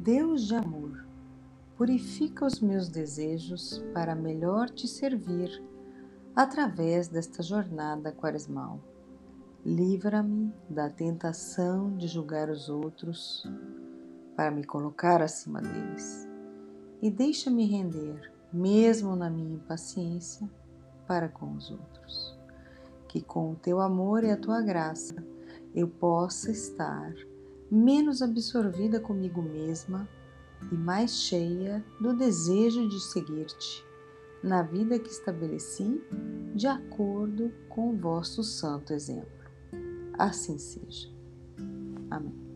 Deus de amor, purifica os meus desejos para melhor te servir através desta jornada quaresmal. Livra-me da tentação de julgar os outros para me colocar acima deles e deixa-me render, mesmo na minha impaciência, para com os outros. Que com o teu amor e a tua graça eu possa estar menos absorvida comigo mesma e mais cheia do desejo de seguir-te na vida que estabeleci de acordo com o vosso santo exemplo. Assim seja. Amém.